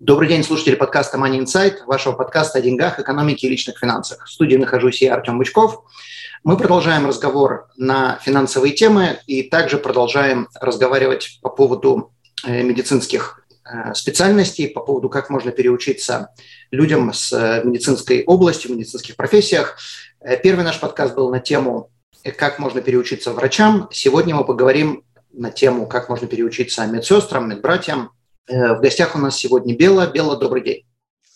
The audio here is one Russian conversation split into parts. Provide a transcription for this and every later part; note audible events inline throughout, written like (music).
Добрый день, слушатели подкаста Money Insight, вашего подкаста о деньгах, экономике и личных финансах. В студии нахожусь я, Артем Бычков. Мы продолжаем разговор на финансовые темы и также продолжаем разговаривать по поводу э, медицинских э, специальностей, по поводу, как можно переучиться людям с э, медицинской областью, в медицинских профессиях. Первый наш подкаст был на тему «Как можно переучиться врачам». Сегодня мы поговорим на тему «Как можно переучиться медсестрам, медбратьям, в гостях у нас сегодня Бела. Бела, добрый день.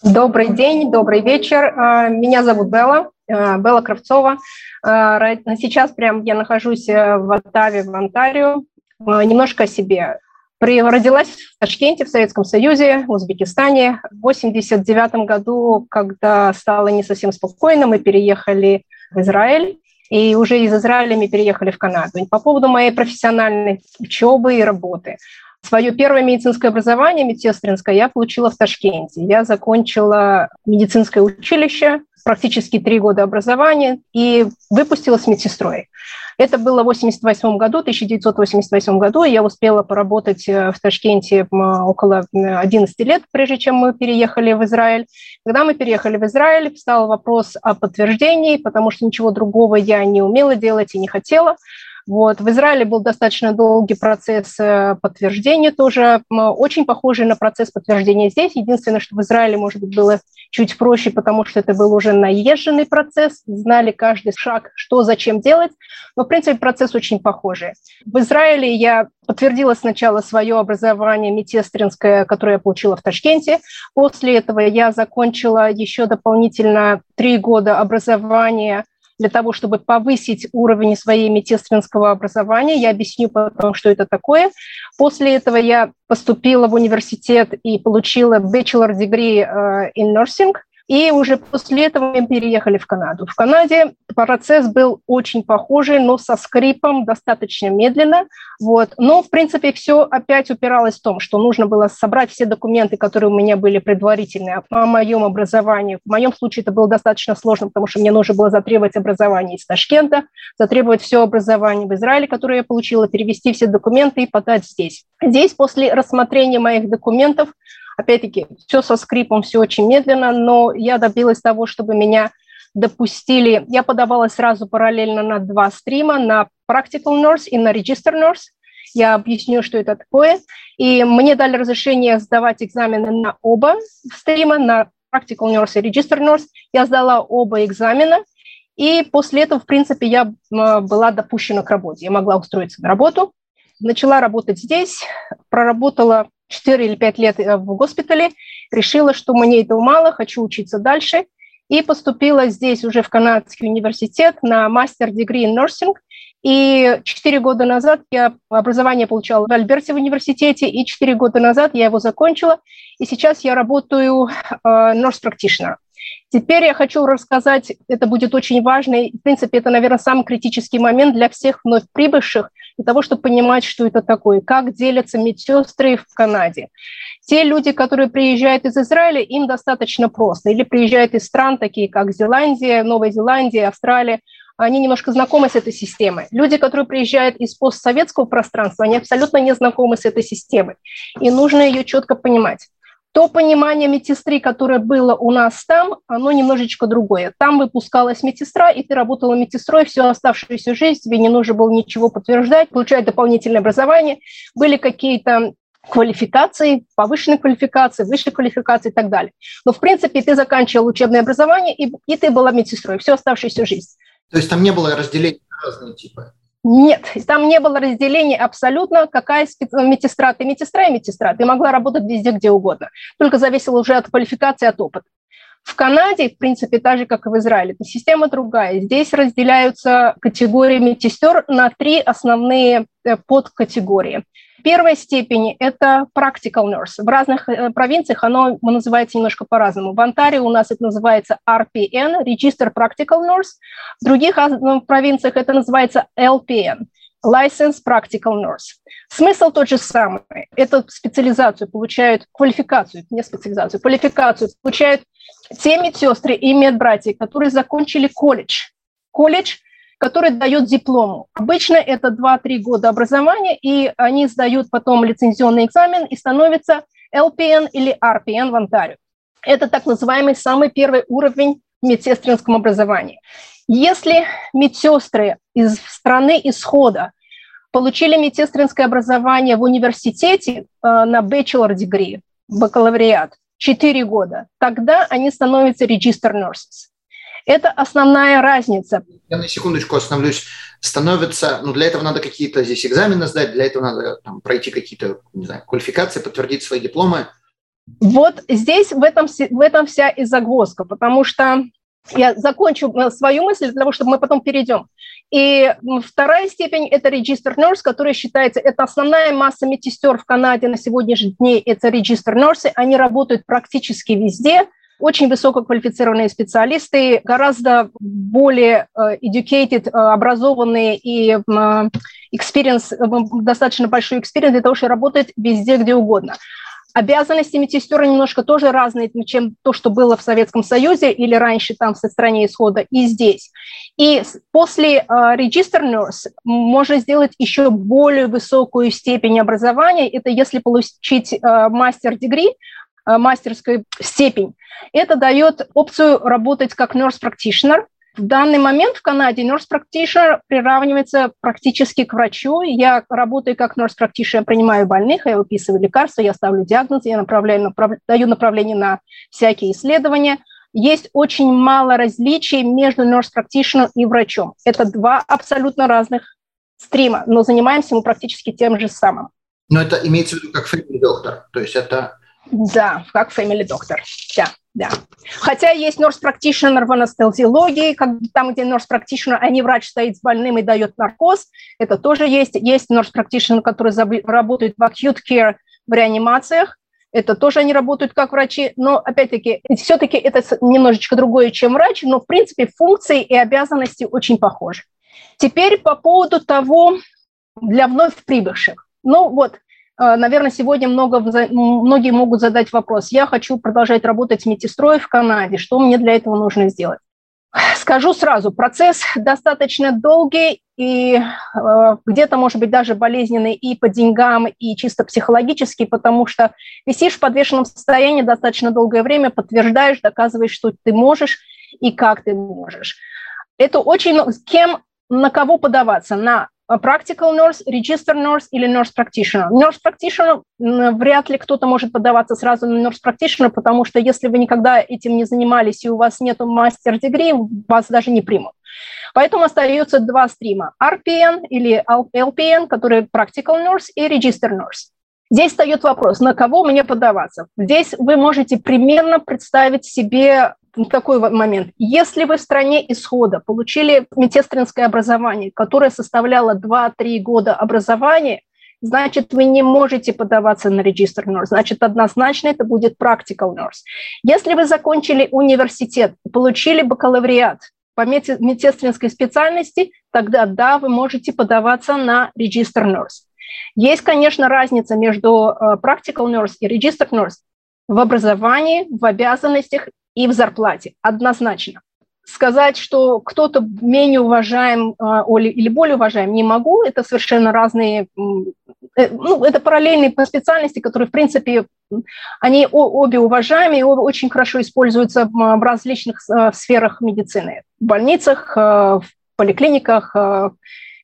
Добрый день, добрый вечер. А, меня зовут Белла, э, Белла Кравцова. Сейчас прям я нахожусь э, в Оттаве, в Онтарио. Немножко о себе. Родилась в Ташкенте, в Советском Союзе, в Узбекистане. В 89 году, когда стало не совсем спокойно, мы переехали в Израиль. И уже из Израиля мы переехали в Канаду. По поводу моей профессиональной учебы и работы. Свое первое медицинское образование, медсестринское, я получила в Ташкенте. Я закончила медицинское училище, практически три года образования, и выпустилась медсестрой. Это было в 1988 году, 1988 году. Я успела поработать э, в Ташкенте около 11 лет, прежде чем мы переехали в Израиль. Когда мы переехали в Израиль, встал вопрос о подтверждении, потому что ничего другого я не умела делать и не хотела. Вот. В Израиле был достаточно долгий процесс э, подтверждения тоже, очень похожий на процесс подтверждения здесь. Единственное, что в Израиле, может быть, было чуть проще, потому что это был уже наезженный процесс, знали каждый шаг, что зачем делать, но, в принципе, процесс очень похожий. В Израиле я подтвердила сначала свое образование медсестринское, которое я получила в Ташкенте. После этого я закончила еще дополнительно три года образования для того, чтобы повысить уровень своей медсестринского образования. Я объясню потом, что это такое. После этого я поступила в университет и получила bachelor degree э, in nursing – и уже после этого мы переехали в Канаду. В Канаде процесс был очень похожий, но со скрипом, достаточно медленно. Вот. Но, в принципе, все опять упиралось в том, что нужно было собрать все документы, которые у меня были предварительные о моем образовании. В моем случае это было достаточно сложно, потому что мне нужно было затребовать образование из Ташкента, затребовать все образование в Израиле, которое я получила, перевести все документы и подать здесь. Здесь после рассмотрения моих документов Опять-таки, все со скрипом, все очень медленно, но я добилась того, чтобы меня допустили. Я подавалась сразу параллельно на два стрима, на Practical Nurse и на Register Nurse. Я объясню, что это такое. И мне дали разрешение сдавать экзамены на оба стрима, на Practical Nurse и Register Nurse. Я сдала оба экзамена, и после этого, в принципе, я была допущена к работе. Я могла устроиться на работу. Начала работать здесь, проработала 4 или 5 лет э, в госпитале, решила, что мне этого мало, хочу учиться дальше, и поступила здесь уже в Канадский университет на мастер-дегри in nursing. И 4 года назад я образование получала в Альберте в университете, и 4 года назад я его закончила, и сейчас я работаю э, nurse practitioner. Теперь я хочу рассказать, это будет очень важно, и, в принципе, это, наверное, самый критический момент для всех вновь прибывших, для того, чтобы понимать, что это такое, как делятся медсестры в Канаде. Те люди, которые приезжают из Израиля, им достаточно просто. Или приезжают из стран, такие как Зеландия, Новая Зеландия, Австралия, они немножко знакомы с этой системой. Люди, которые приезжают из постсоветского пространства, они абсолютно не знакомы с этой системой. И нужно ее четко понимать то понимание медсестры, которое было у нас там, оно немножечко другое. Там выпускалась медсестра, и ты работала медсестрой всю оставшуюся жизнь, тебе не нужно было ничего подтверждать, получать дополнительное образование. Были какие-то квалификации, повышенной квалификации, высшей квалификации и так далее. Но, в принципе, ты заканчивал учебное образование, и, и ты была медсестрой всю оставшуюся жизнь. То есть там не было разделения на разные типы? Нет, там не было разделения абсолютно, какая медсестра. Ты медсестра и медсестра. Ты могла работать везде, где угодно. Только зависело уже от квалификации, от опыта. В Канаде, в принципе, так же, как и в Израиле, система другая. Здесь разделяются категории медсестер на три основные э, подкатегории. Первой степени это practical nurse. В разных э, провинциях оно называется немножко по-разному. В Онтарио у нас это называется RPN, Register Practical Nurse. В других ну, провинциях это называется LPN, License Practical Nurse. Смысл тот же самый. Эту специализацию получают, квалификацию, не специализацию, квалификацию получают те медсестры и медбратья, которые закончили колледж. Колледж, который дает диплом. Обычно это 2-3 года образования, и они сдают потом лицензионный экзамен и становятся LPN или RPN в Онтарио. Это так называемый самый первый уровень в медсестринском образовании. Если медсестры из страны исхода получили медсестринское образование в университете э, на bachelor degree, бакалавриат, 4 года, тогда они становятся register nurses. Это основная разница. Я на секундочку остановлюсь. Становится, ну для этого надо какие-то здесь экзамены сдать, для этого надо там, пройти какие-то, не знаю, квалификации, подтвердить свои дипломы. Вот здесь в этом, в этом вся и загвоздка, потому что я закончу э, свою мысль для того, чтобы мы потом перейдем. И вторая степень – это register nurse, который считается, это основная масса медсестер в Канаде на сегодняшний день, это register nurse, они работают практически везде, очень высококвалифицированные специалисты, гораздо более э, educated, э, образованные и experience, достаточно большой experience для того, чтобы работать везде, где угодно. Обязанности медсестер немножко тоже разные, чем то, что было в Советском Союзе или раньше там в стране исхода и здесь. И после uh, Register Nurse можно сделать еще более высокую степень образования. Это если получить uh, мастер-дегри, uh, мастерскую степень. Это дает опцию работать как nurse practitioner, в данный момент в Канаде nurse practitioner приравнивается практически к врачу. Я работаю как nurse practitioner, принимаю больных, я выписываю лекарства, я ставлю диагноз, я направляю, направ... даю направление на всякие исследования. Есть очень мало различий между nurse practitioner и врачом. Это два абсолютно разных стрима, но занимаемся мы практически тем же самым. Но это имеется в виду как family доктор, то есть это... Да, как family доктор, да. Да. Хотя есть nurse practitioner в анестезиологии, как, там, где nurse practitioner, а не врач стоит с больным и дает наркоз, это тоже есть. Есть nurse practitioner, которые работают в acute care в реанимациях, это тоже они работают как врачи, но опять-таки все-таки это немножечко другое, чем врач, но в принципе функции и обязанности очень похожи. Теперь по поводу того, для вновь прибывших. Ну вот, наверное, сегодня много, многие могут задать вопрос. Я хочу продолжать работать медсестрой в Канаде. Что мне для этого нужно сделать? Скажу сразу, процесс достаточно долгий и э, где-то, может быть, даже болезненный и по деньгам, и чисто психологически, потому что висишь в подвешенном состоянии достаточно долгое время, подтверждаешь, доказываешь, что ты можешь и как ты можешь. Это очень... Кем, на кого подаваться? На practical nurse, register nurse или nurse practitioner. Nurse practitioner вряд ли кто-то может подаваться сразу на nurse practitioner, потому что если вы никогда этим не занимались и у вас нет мастер дегри, вас даже не примут. Поэтому остается два стрима. RPN или LPN, который practical nurse, и register nurse. Здесь встает вопрос, на кого мне подаваться. Здесь вы можете примерно представить себе такой момент. Если вы в стране исхода получили медсестринское образование, которое составляло 2-3 года образования, значит, вы не можете подаваться на регистр nurse. Значит, однозначно это будет practical nurse. Если вы закончили университет, получили бакалавриат по медсестринской специальности, тогда да, вы можете подаваться на регистр nurse. Есть, конечно, разница между э, practical nurse и registered nurse в образовании, в обязанностях и в зарплате, однозначно. Сказать, что кто-то менее уважаем а, или более уважаем, не могу. Это совершенно разные, э, ну, это параллельные по специальности, которые, в принципе, они обе уважаемые, и очень хорошо используются в различных э, сферах медицины. В больницах, в поликлиниках, в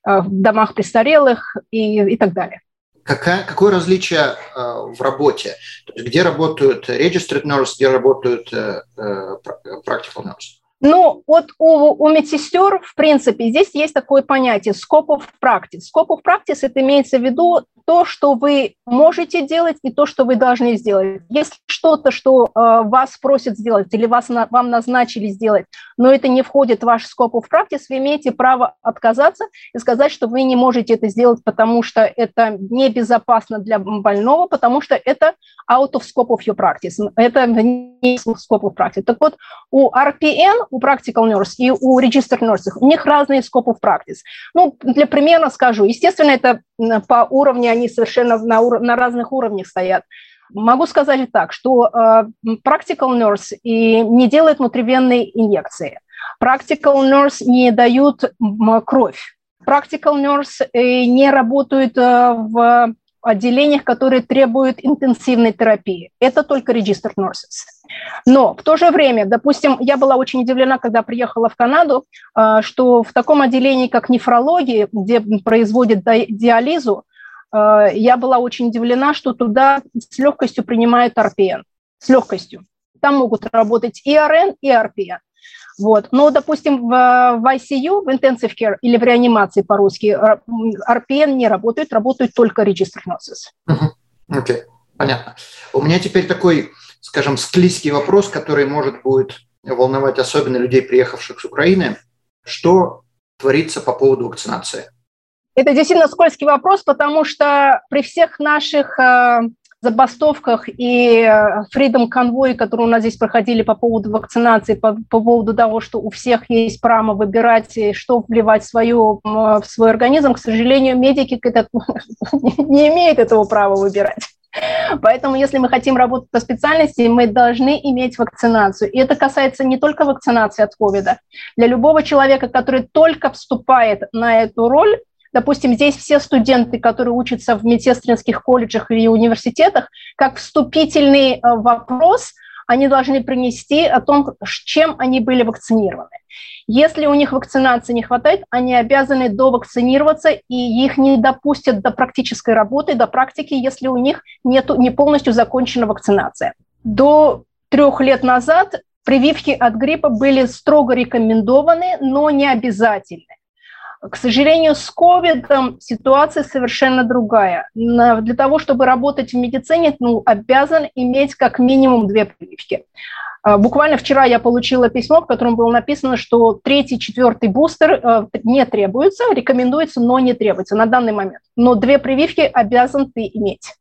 домах престарелых и, и так далее. Какая, какое различие э, в работе? То есть где работают registered nurse, где работают э, э, practical nurse? Ну, вот у, у медсестер, в принципе, здесь есть такое понятие scope of practice. Scope of practice – это имеется в виду то, что вы можете делать, и то, что вы должны сделать. Если что-то, что э, вас просят сделать или вас, на, вам назначили сделать, но это не входит в ваш scope of practice, вы имеете право отказаться и сказать, что вы не можете это сделать, потому что это небезопасно для больного, потому что это out of scope of your practice. Это не scope of practice. Так вот, у RPN, у practical nurse и у registered nurses, у них разные scope of practice. Ну, для примера скажу. Естественно, это по уровню, они совершенно на, ур- на разных уровнях стоят. Могу сказать так, что э, practical nurse и не делает внутривенные инъекции. Practical nurse не дают кровь. Practical nurse э, не работают э, в отделениях, которые требуют интенсивной терапии. Это только registered nurses. Но в то же время, допустим, я была очень удивлена, когда приехала в Канаду, что в таком отделении, как нефрология, где производят диализу, я была очень удивлена, что туда с легкостью принимают RPN. С легкостью. Там могут работать и RN, и RPN. Вот. Но, допустим, в, в ICU, в intensive care или в реанимации по-русски RPN не работают, работают только registered nurses. Окей, okay. понятно. У меня теперь такой, скажем, склизкий вопрос, который может будет волновать особенно людей, приехавших с Украины. Что творится по поводу вакцинации? Это действительно скользкий вопрос, потому что при всех наших э, забастовках и э, Freedom Convoy, которые у нас здесь проходили по поводу вакцинации, по, по поводу того, что у всех есть право выбирать, что вливать в, свою, в свой организм, к сожалению, медики (laughs) не имеют этого права выбирать. Поэтому, если мы хотим работать по специальности, мы должны иметь вакцинацию. И это касается не только вакцинации от ковида. Для любого человека, который только вступает на эту роль, Допустим, здесь все студенты, которые учатся в медсестринских колледжах или университетах, как вступительный э, вопрос они должны принести о том, чем они были вакцинированы. Если у них вакцинации не хватает, они обязаны довакцинироваться, и их не допустят до практической работы, до практики, если у них нет, не полностью закончена вакцинация. До трех лет назад прививки от гриппа были строго рекомендованы, но не обязательны. К сожалению, с ковидом ситуация совершенно другая. Для того, чтобы работать в медицине, ну, обязан иметь как минимум две прививки. А, буквально вчера я получила письмо, в котором было написано, что третий, четвертый бустер э, не требуется, рекомендуется, но не требуется на данный момент. Но две прививки обязан ты иметь.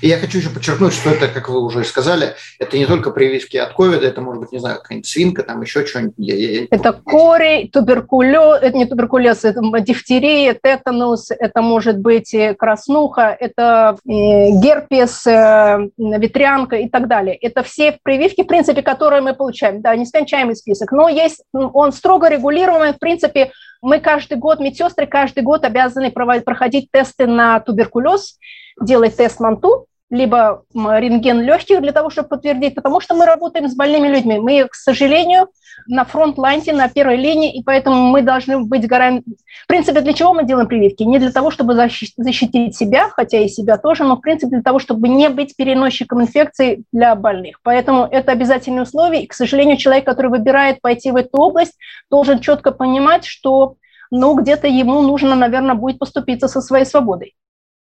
И я хочу еще подчеркнуть, что это, как вы уже сказали, это не только прививки от ковида, это может быть, не знаю, какая-нибудь свинка, там еще что-нибудь. Это корей, туберкулез, это не туберкулез, это дифтерия, тетанус, это может быть краснуха, это э, герпес, э, ветрянка и так далее. Это все прививки, в принципе, которые мы получаем. Да, нескончаемый список. Но есть, он строго регулируемый, в принципе, мы каждый год, медсестры каждый год обязаны проходить тесты на туберкулез, делать тест МАНТУ, либо рентген легких для того, чтобы подтвердить, потому что мы работаем с больными людьми. Мы, к сожалению, на фронт-лайне, на первой линии, и поэтому мы должны быть гарантией. В принципе, для чего мы делаем прививки? Не для того, чтобы защитить себя, хотя и себя тоже, но, в принципе, для того, чтобы не быть переносчиком инфекции для больных. Поэтому это обязательное условие, и, к сожалению, человек, который выбирает пойти в эту область, должен четко понимать, что ну, где-то ему нужно, наверное, будет поступиться со своей свободой.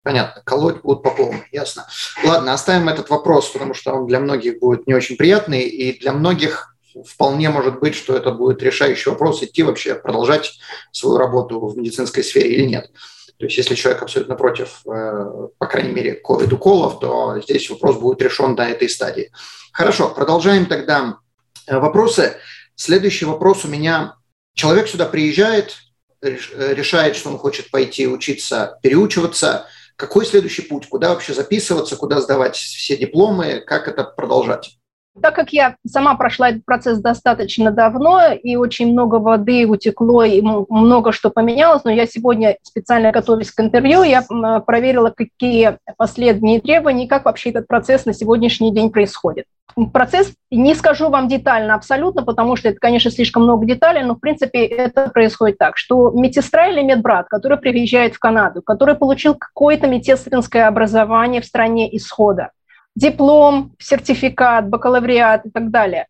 Понятно, колоть будут по полной, ясно. Ладно, оставим этот вопрос, потому что он для многих будет не очень приятный, и для многих вполне может быть, что это будет решающий вопрос, идти вообще, продолжать свою работу в медицинской сфере или нет. То есть если человек абсолютно против, э, по крайней мере, ковид-уколов, то здесь вопрос будет решен до этой стадии. Хорошо, продолжаем тогда э, вопросы. Следующий вопрос у меня. Человек сюда приезжает, решает, что он хочет пойти учиться, переучиваться – какой следующий путь? Куда вообще записываться, куда сдавать все дипломы, как это продолжать? Так как я сама прошла этот процесс достаточно давно, и очень много воды утекло, и много что поменялось, но я сегодня, специально готовясь к интервью, я проверила, какие последние требования и как вообще этот процесс на сегодняшний день происходит. Процесс, не скажу вам детально абсолютно, потому что это, конечно, слишком много деталей, но, в принципе, это происходит так, что медсестра или медбрат, который приезжает в Канаду, который получил какое-то медсестринское образование в стране исхода, диплом, сертификат, бакалавриат и так далее,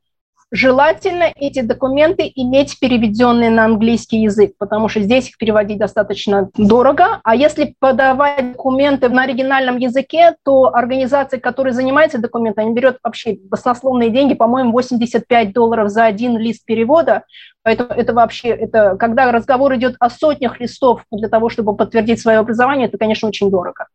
желательно эти документы иметь переведенные на английский язык, потому что здесь их переводить достаточно дорого. А если подавать документы на оригинальном языке, то организация, которая занимается документами, берет вообще баснословные деньги, по-моему, 85 долларов за один лист перевода. Поэтому это вообще, это, когда разговор идет о сотнях листов для того, чтобы подтвердить свое образование, это, конечно, очень дорого.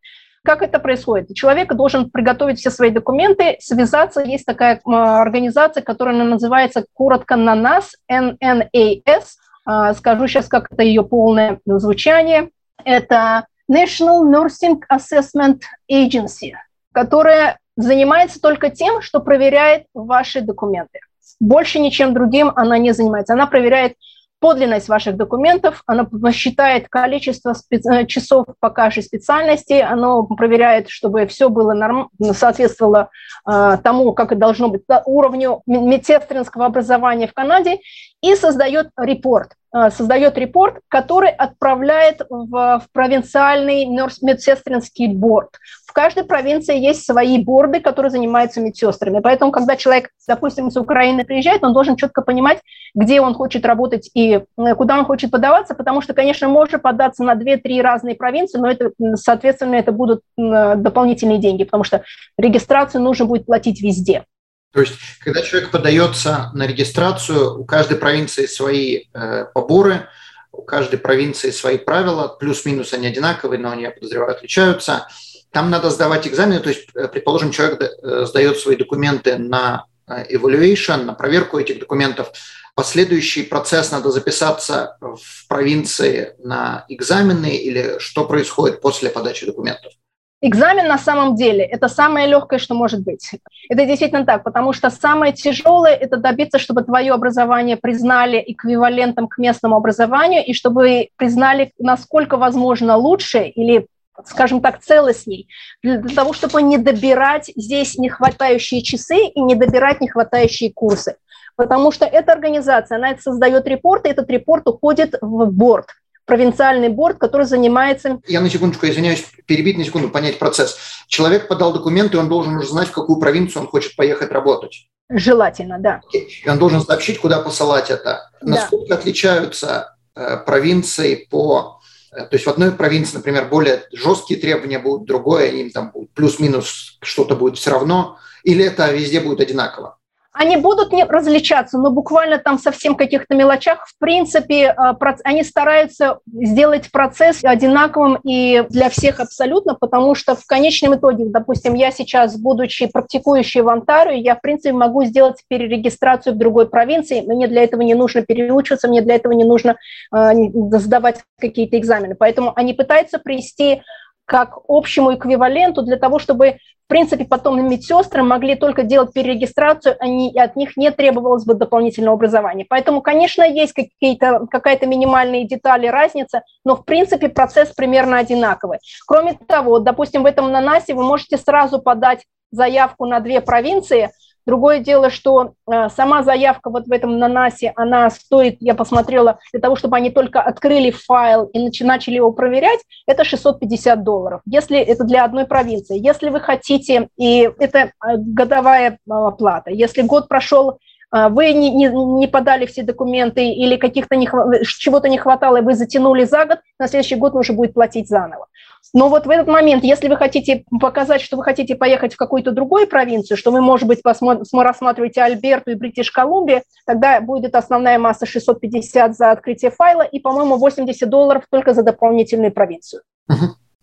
Как это происходит? Человек должен приготовить все свои документы, связаться. Есть такая организация, которая называется коротко на нас, NNAS. А, скажу сейчас, как это ее полное звучание. Это National Nursing Assessment Agency, которая занимается только тем, что проверяет ваши документы. Больше ничем другим она не занимается. Она проверяет подлинность ваших документов, оно посчитает количество специ- э, часов по каждой специальности, оно проверяет, чтобы все было норм- соответствовало э, тому, как это должно быть, уровню медсестринского образования в Канаде, и создает репорт. Э, создает репорт, который отправляет в, в провинциальный медсестринский борт. В каждой провинции есть свои борды, которые занимаются медсестрами. Поэтому, когда человек, допустим, из Украины приезжает, он должен четко понимать, где он хочет работать и э, куда он хочет подаваться, потому что, конечно, можно податься на 2-3 разные провинции, но это, соответственно, это будут дополнительные деньги, потому что регистрацию нужно будет платить везде. То есть, когда человек подается на регистрацию, у каждой провинции свои э, поборы, у каждой провинции свои правила, плюс-минус они одинаковые, но они, я подозреваю, отличаются. Там надо сдавать экзамены, то есть, э, предположим, человек э, сдает свои документы на э, evaluation, на проверку этих документов. Последующий процесс надо записаться в провинции на экзамены или что происходит после подачи документов? Экзамен на самом деле – это самое легкое, что может быть. Это действительно так, потому что самое тяжелое – это добиться, чтобы твое образование признали эквивалентом к местному образованию, и чтобы признали, насколько возможно, лучше или скажем так, целостней, для того, чтобы не добирать здесь нехватающие часы и не добирать нехватающие курсы. Потому что эта организация, она создает репорт, и этот репорт уходит в борт провинциальный борт, который занимается... Я на секундочку извиняюсь, перебить на секунду, понять процесс. Человек подал документы, он должен уже знать, в какую провинцию он хочет поехать работать. Желательно, да. И он должен сообщить, куда посылать это. Насколько да. отличаются э, провинции по... Э, то есть в одной провинции, например, более жесткие требования будут, в другой им там плюс-минус что-то будет все равно, или это везде будет одинаково? Они будут не различаться, но буквально там совсем каких-то мелочах. В принципе, э, они стараются сделать процесс одинаковым и для всех абсолютно, потому что в конечном итоге, допустим, я сейчас, будучи практикующей в Онтарио, я, в принципе, могу сделать перерегистрацию в другой провинции. Мне для этого не нужно переучиваться, мне для этого не нужно э, сдавать какие-то экзамены. Поэтому они пытаются привести как общему эквиваленту для того, чтобы в принципе, потом медсестры могли только делать перерегистрацию, они, от них не требовалось бы дополнительного образования. Поэтому, конечно, есть какие-то, какая-то минимальные детали, разница, но, в принципе, процесс примерно одинаковый. Кроме того, допустим, в этом нанасе вы можете сразу подать заявку на две провинции – Другое дело, что э, сама заявка вот в этом нанасе, она стоит, я посмотрела, для того, чтобы они только открыли файл и начали его проверять, это 650 долларов, если это для одной провинции. Если вы хотите, и это э, годовая э, плата, если год прошел вы не, не, не подали все документы или каких-то не, чего-то не хватало, и вы затянули за год, на следующий год нужно будет платить заново. Но вот в этот момент, если вы хотите показать, что вы хотите поехать в какую-то другую провинцию, что вы, может быть, рассматриваете Альберту и Бритиш Колумбия, тогда будет основная масса 650 за открытие файла и, по-моему, 80 долларов только за дополнительную провинцию.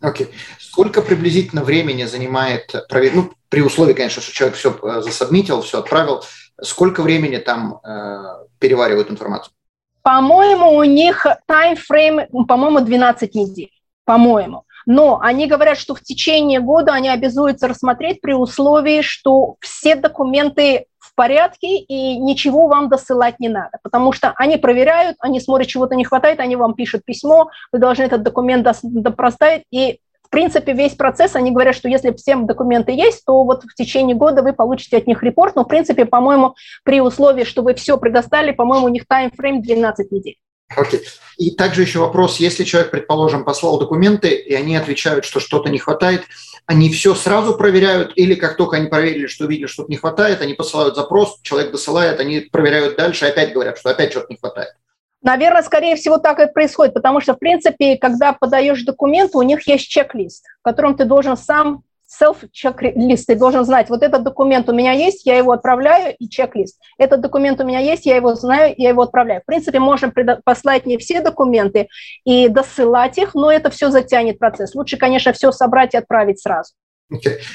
Окей. Okay. Сколько приблизительно времени занимает, ну, при условии, конечно, что человек все э, засобмитил, все отправил, сколько времени там э, переваривают информацию? По-моему, у них таймфрейм, по-моему, 12 недель, по-моему. Но они говорят, что в течение года они обязуются рассмотреть при условии, что все документы в порядке и ничего вам досылать не надо, потому что они проверяют, они смотрят, чего-то не хватает, они вам пишут письмо, вы должны этот документ допроставить, и принципе весь процесс, они говорят, что если все документы есть, то вот в течение года вы получите от них репорт, но в принципе, по-моему, при условии, что вы все предоставили, по-моему, у них таймфрейм 12 недель. Окей. Okay. И также еще вопрос, если человек, предположим, послал документы, и они отвечают, что что-то не хватает, они все сразу проверяют, или как только они проверили, что видели, что-то не хватает, они посылают запрос, человек досылает, они проверяют дальше, опять говорят, что опять что-то не хватает. Наверное, скорее всего, так и происходит, потому что, в принципе, когда подаешь документы, у них есть чек-лист, в ты должен сам self-чек-лист. Ты должен знать, вот этот документ у меня есть, я его отправляю, и чек-лист. Этот документ у меня есть, я его знаю, я его отправляю. В принципе, можем послать не все документы и досылать их, но это все затянет процесс. Лучше, конечно, все собрать и отправить сразу.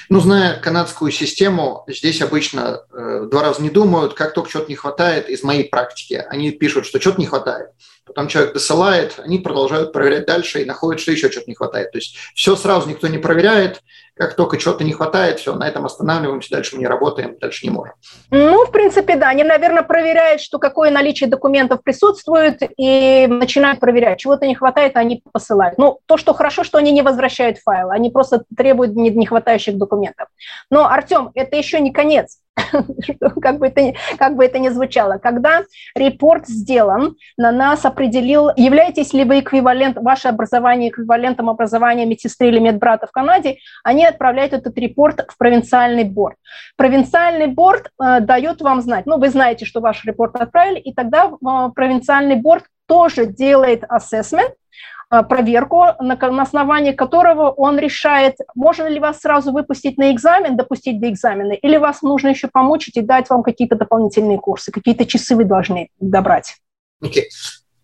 Ну, зная канадскую систему, здесь обычно э, два раза не думают, как только что-то не хватает, из моей практики. Они пишут, что что-то не хватает. Потом человек досылает, они продолжают проверять дальше и находят, что еще что-то не хватает. То есть все сразу никто не проверяет, как только чего-то не хватает, все, на этом останавливаемся, дальше мы не работаем, дальше не можем. Ну, в принципе, да. Они, наверное, проверяют, что какое наличие документов присутствует, и начинают проверять. Чего-то не хватает, они посылают. Ну, то, что хорошо, что они не возвращают файл, они просто требуют не хватающих документов. Но, Артем, это еще не конец. (laughs) как, бы это, как бы это ни звучало. Когда репорт сделан, на нас определил, являетесь ли вы эквивалент, ваше образование эквивалентом образования медсестры или медбрата в Канаде, они отправляют этот репорт в провинциальный борт. Провинциальный борт э, дает вам знать, ну, вы знаете, что ваш репорт отправили, и тогда э, провинциальный борт тоже делает Э, проверку, на, на основании которого он решает, можно ли вас сразу выпустить на экзамен, допустить до экзамена, или вас нужно еще помучить и дать вам какие-то дополнительные курсы, какие-то часы вы должны добрать. Okay.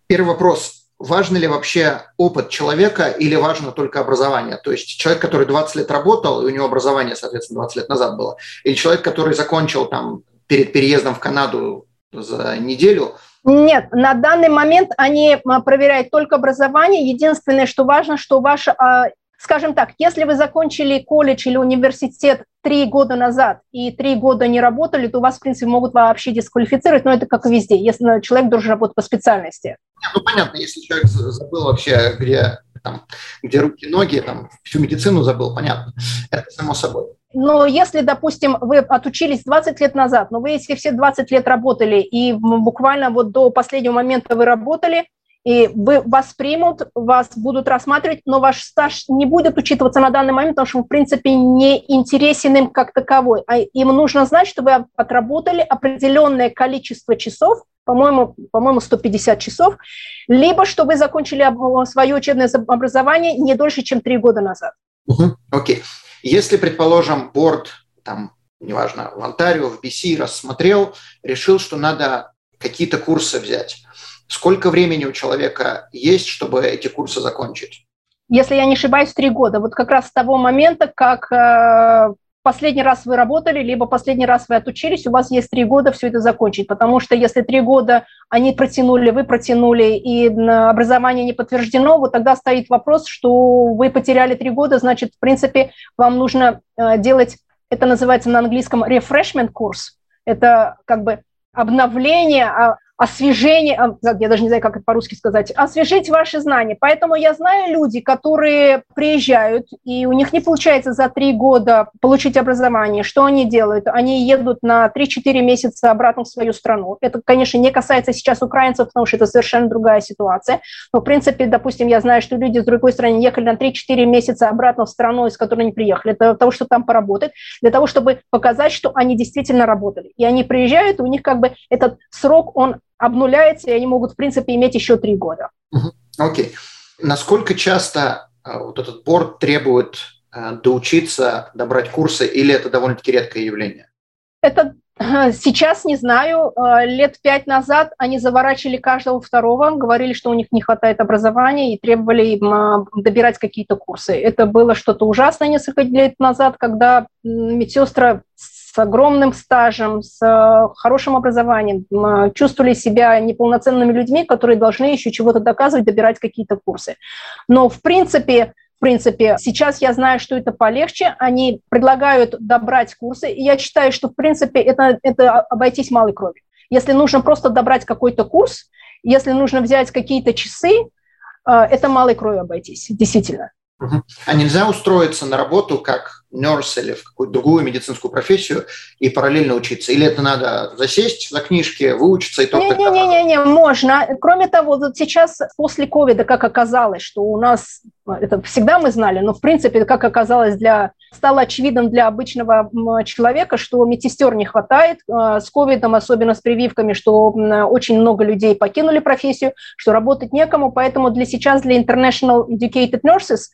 Первый вопрос. Важно ли вообще опыт человека или важно только образование? То есть человек, который 20 лет работал, и у него образование, соответственно, 20 лет назад было, или человек, который закончил там перед переездом в Канаду за неделю, нет, на данный момент они проверяют только образование. Единственное, что важно, что ваше, а, скажем так, если вы закончили колледж или университет три года назад и три года не работали, то вас, в принципе, могут вообще дисквалифицировать, но это как и везде, если человек должен работать по специальности. Ну, понятно, если человек забыл вообще, где, там, где руки, ноги, там, всю медицину забыл, понятно, это само собой но если, допустим, вы отучились 20 лет назад, но вы если все 20 лет работали, и буквально вот до последнего момента вы работали, и вы, вас примут, вас будут рассматривать, но ваш стаж не будет учитываться на данный момент, потому что он, в принципе, не интересен им как таковой. А им нужно знать, что вы отработали определенное количество часов, по-моему, по-моему, 150 часов, либо что вы закончили свое учебное образование не дольше, чем три года назад. Окей. Uh-huh. Okay. Если, предположим, борт, там, неважно, в Онтарио, в BC рассмотрел, решил, что надо какие-то курсы взять, сколько времени у человека есть, чтобы эти курсы закончить? Если я не ошибаюсь, три года. Вот как раз с того момента, как э, последний раз вы работали, либо последний раз вы отучились, у вас есть три года все это закончить. Потому что если три года они протянули, вы протянули, и образование не подтверждено, вот тогда стоит вопрос, что вы потеряли три года, значит, в принципе, вам нужно э, делать, это называется на английском refreshment курс. Это как бы обновление, а, освежение, а, я даже не знаю, как это по-русски сказать, освежить ваши знания. Поэтому я знаю люди, которые приезжают, и у них не получается за три года получить образование. Что они делают? Они едут на 3-4 месяца обратно в свою страну. Это, конечно, не касается сейчас украинцев, потому что это совершенно другая ситуация. Но, в принципе, допустим, я знаю, что люди с другой страны ехали на 3-4 месяца обратно в страну, из которой они приехали, для того, чтобы там поработать, для того, чтобы показать, что они действительно работали. И они приезжают, и у них как бы этот срок, он обнуляется, и они могут, в принципе, иметь еще три года. Окей. Okay. Насколько часто э, вот этот борт требует э, доучиться, добрать курсы, или это довольно-таки редкое явление? Это (clears throat) Сейчас не знаю. Лет пять назад они заворачивали каждого второго, говорили, что у них не хватает образования и требовали им добирать какие-то курсы. Это было что-то ужасное несколько лет назад, когда медсестры с огромным стажем, с э, хорошим образованием, э, чувствовали себя неполноценными людьми, которые должны еще чего-то доказывать, добирать какие-то курсы. Но в принципе, в принципе, сейчас я знаю, что это полегче. Они предлагают добрать курсы, и я считаю, что, в принципе, это, это обойтись малой кровью. Если нужно просто добрать какой-то курс, если нужно взять какие-то часы, э, это малой кровью обойтись, действительно. А нельзя устроиться на работу как nurse или в какую-то другую медицинскую профессию и параллельно учиться? Или это надо засесть за книжки, выучиться и только... Не-не-не, можно. Кроме того, вот сейчас после ковида, как оказалось, что у нас, это всегда мы знали, но в принципе, как оказалось, для, стало очевидным для обычного человека, что медсестер не хватает. Э, с ковидом, особенно с прививками, что очень много людей покинули профессию, что работать некому, поэтому для сейчас, для International Educated Nurses,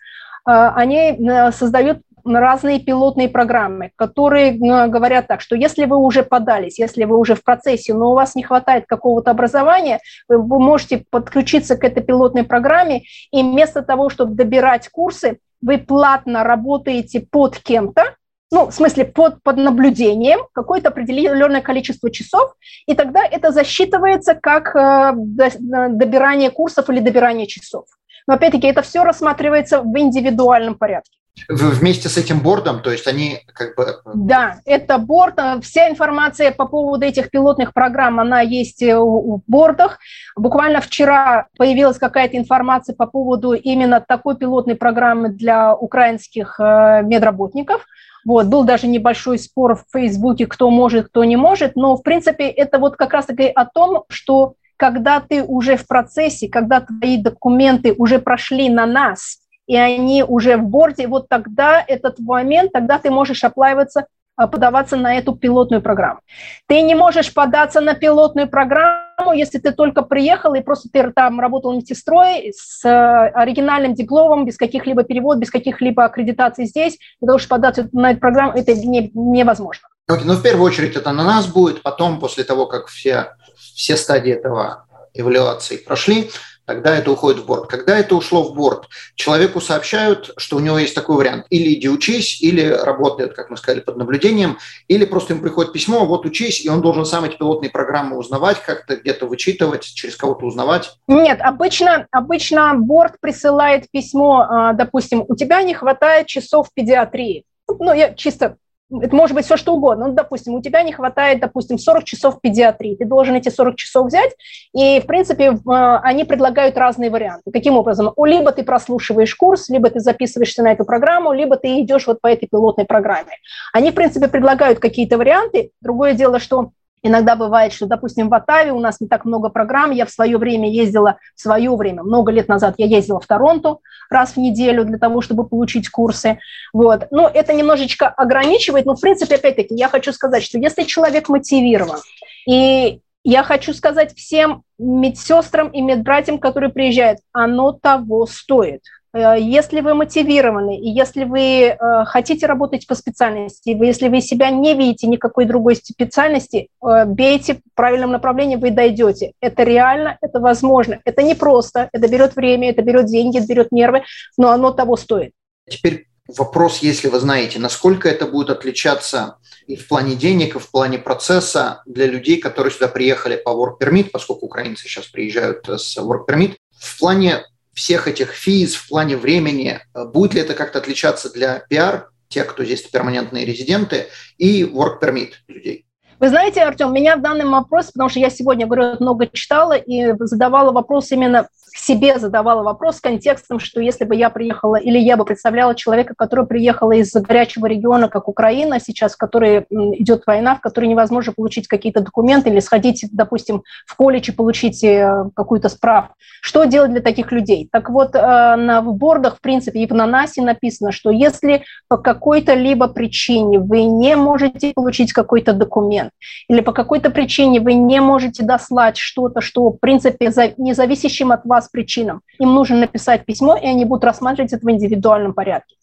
э, они создают разные пилотные программы, которые ну, говорят так, что если вы уже подались, если вы уже в процессе, но у вас не хватает какого-то образования, вы, можете подключиться к этой пилотной программе, и вместо того, чтобы добирать курсы, вы платно работаете под кем-то, ну, в смысле, под, под наблюдением какое-то определенное количество часов, и тогда это засчитывается как э, добирание курсов или добирание часов. Но опять-таки это все рассматривается в индивидуальном порядке. Вместе с этим бордом, то есть они как бы... Э, да, это борд. Э, вся информация по поводу этих пилотных программ, она есть э, в бордах. Буквально вчера появилась какая-то информация по поводу именно такой пилотной программы для украинских медработников. Вот, был даже небольшой спор в Фейсбуке, кто может, кто не может, но, в принципе, это вот как раз-таки о том, что когда ты уже в процессе, когда твои документы уже прошли на нас, и они уже в борде, вот тогда этот момент, тогда ты можешь оплаиваться а, подаваться на эту пилотную программу. Ты не можешь податься на пилотную программу, если ты только приехал и просто ты там работал медсестрой с э, оригинальным дипломом, без каких-либо переводов, без каких-либо аккредитаций здесь, того, чтобы податься на эту программу, это не, невозможно. Okay, ну, в первую очередь это на нас будет, потом, после того, как все, все стадии этого эвалюации прошли, тогда это уходит в борт. Когда это ушло в борт, человеку сообщают, что у него есть такой вариант. Или иди учись, или работает, как мы сказали, под наблюдением, или просто ему приходит письмо, вот учись, и он должен сам эти пилотные программы узнавать, как-то где-то вычитывать, через кого-то узнавать. Нет, обычно, обычно борт присылает письмо, а, допустим, у тебя не хватает часов педиатрии. Ну, я чисто это может быть все что угодно. Ну, допустим, у тебя не хватает, допустим, 40 часов педиатрии, ты должен эти 40 часов взять, и, в принципе, они предлагают разные варианты. Каким образом? Либо ты прослушиваешь курс, либо ты записываешься на эту программу, либо ты идешь вот по этой пилотной программе. Они, в принципе, предлагают какие-то варианты. Другое дело, что Иногда бывает, что, допустим, в Оттаве у нас не так много программ. Я в свое время ездила, в свое время, много лет назад я ездила в Торонто раз в неделю для того, чтобы получить курсы. Вот. Но это немножечко ограничивает, но, в принципе, опять-таки, я хочу сказать, что если человек мотивирован, и я хочу сказать всем медсестрам и медбратьям, которые приезжают, оно того стоит. Э, если вы мотивированы, и если вы э, хотите работать по специальности, если вы себя не видите никакой другой специальности, э, бейте в правильном направлении, вы дойдете. Это реально, это возможно. Это не просто, это берет время, это берет деньги, это берет нервы, но оно того стоит. Теперь вопрос, если вы знаете, насколько это будет отличаться и в плане денег, и в плане процесса для людей, которые сюда приехали по work permit, поскольку украинцы сейчас приезжают с work permit, в плане всех этих физ в плане времени, э, будет ли это как-то отличаться для пиар, тех, кто здесь перманентные резиденты, и work permit людей? Вы знаете, Артем, меня в данном вопросе, потому что я сегодня, говорю, много читала и задавала вопрос именно себе задавала вопрос с контекстом, что если бы я приехала, или я бы представляла человека, который приехал из горячего региона, как Украина сейчас, в которой идет война, в которой невозможно получить какие-то документы или сходить, допустим, в колледж и получить э, какую-то справку. Что делать для таких людей? Так вот, э, на, в бордах, в принципе, и в нанасе написано, что если по какой-то либо причине вы не можете получить какой-то документ, или по какой-то причине вы не можете дослать что-то, что, в принципе, независящим от вас причинам. Им нужно написать письмо, и они будут рассматривать это в индивидуальном порядке.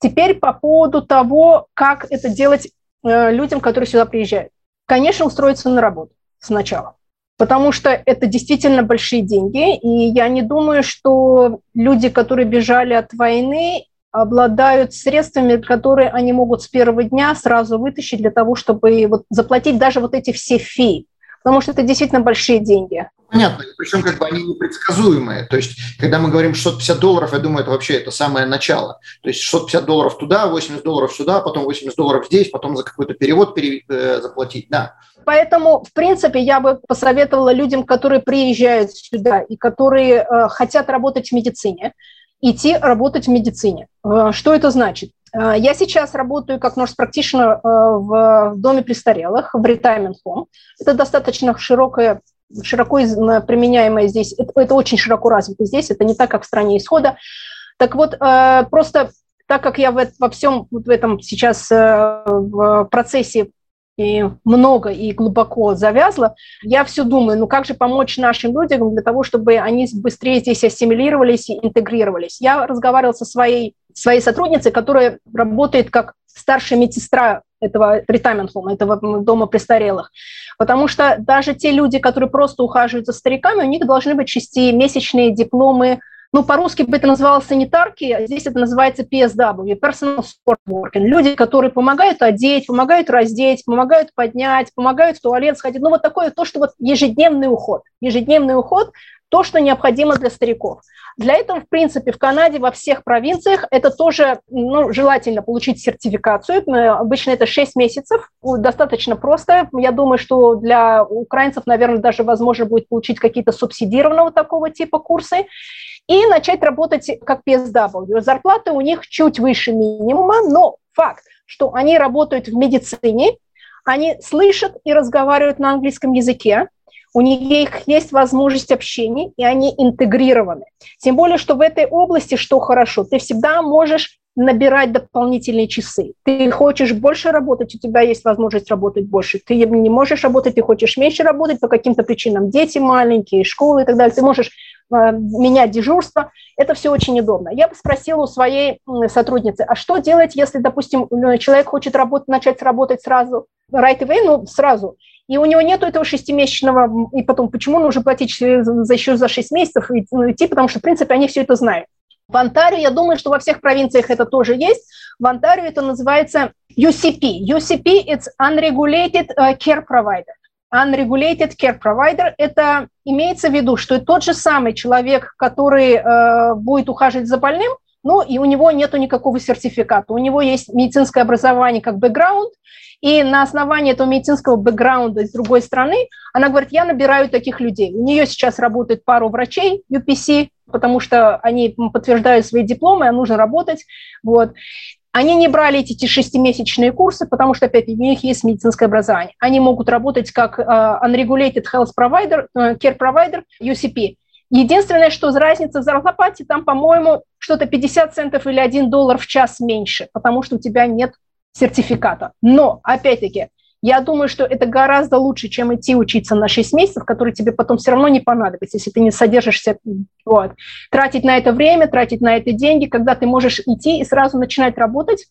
Теперь по поводу того, как это делать э, людям, которые сюда приезжают. Конечно, устроиться на работу сначала, потому что это действительно большие деньги, и я не думаю, что люди, которые бежали от войны, обладают средствами, которые они могут с первого дня сразу вытащить для того, чтобы вот заплатить даже вот эти все фи, потому что это действительно большие деньги. Понятно, причем как бы они непредсказуемые. То есть, когда мы говорим 650 долларов, я думаю, это вообще это самое начало. То есть 650 долларов туда, 80 долларов сюда, потом 80 долларов здесь, потом за какой-то перевод пере, э, заплатить, да. Поэтому, в принципе, я бы посоветовала людям, которые приезжают сюда и которые э, хотят работать в медицине, идти работать в медицине. Э, что это значит? Э, я сейчас работаю как nurse practitioner в доме престарелых, в retirement home. Это достаточно широкая широко применяемое здесь, это, это очень широко развито здесь, это не так, как в стране исхода. Так вот, просто так как я в, во всем вот в этом сейчас в процессе и много и глубоко завязла, я все думаю, ну как же помочь нашим людям для того, чтобы они быстрее здесь ассимилировались и интегрировались. Я разговаривала со своей, своей сотрудницей, которая работает как старшая медсестра этого retirement этого дома престарелых. Потому что даже те люди, которые просто ухаживают за стариками, у них должны быть шестимесячные дипломы ну, по-русски бы это называлось санитарки, а здесь это называется PSW, Personal Support Working. Люди, которые помогают одеть, помогают раздеть, помогают поднять, помогают в туалет сходить. Ну, вот такое то, что вот ежедневный уход. Ежедневный уход – то, что необходимо для стариков. Для этого, в принципе, в Канаде во всех провинциях это тоже ну, желательно получить сертификацию. Обычно это 6 месяцев, достаточно просто. Я думаю, что для украинцев, наверное, даже возможно будет получить какие-то субсидированного такого типа курсы и начать работать как PSW. Зарплата у них чуть выше минимума, но факт, что они работают в медицине, они слышат и разговаривают на английском языке, у них есть возможность общения, и они интегрированы. Тем более, что в этой области, что хорошо, ты всегда можешь набирать дополнительные часы. Ты хочешь больше работать, у тебя есть возможность работать больше. Ты не можешь работать, ты хочешь меньше работать по каким-то причинам. Дети маленькие, школы и так далее. Ты можешь менять дежурство. Это все очень удобно. Я бы спросила у своей сотрудницы, а что делать, если, допустим, э, человек хочет работать, начать работать сразу, right away, ну, сразу, и у него нет этого шестимесячного, и потом, почему нужно платить за, еще за шесть месяцев и ну, идти, потому что, в принципе, они все это знают. В Онтарио, я думаю, что во всех провинциях это тоже есть. В Онтарио это называется UCP. UCP – it's Unregulated э, Care Provider unregulated care provider, это имеется в виду, что тот же самый человек, который э, будет ухаживать за больным, ну, и у него нет никакого сертификата. У него есть медицинское образование как бэкграунд, и на основании этого медицинского бэкграунда с другой стороны, она говорит, я набираю таких людей. У нее сейчас работает пару врачей UPC, потому что они подтверждают свои дипломы, а нужно работать. Вот. Они не брали эти шестимесячные курсы, потому что, опять, у них есть медицинское образование. Они могут работать как uh, unregulated health provider, uh, care provider, UCP. Единственное, что разница в зарплате, там, по-моему, что-то 50 центов или 1 доллар в час меньше, потому что у тебя нет сертификата. Но, опять-таки, я думаю, что это гораздо лучше, чем идти учиться на 6 месяцев, которые тебе потом все равно не понадобятся, если ты не содержишься. Вот. Тратить на это время, тратить на это деньги, когда ты можешь идти и сразу начинать работать.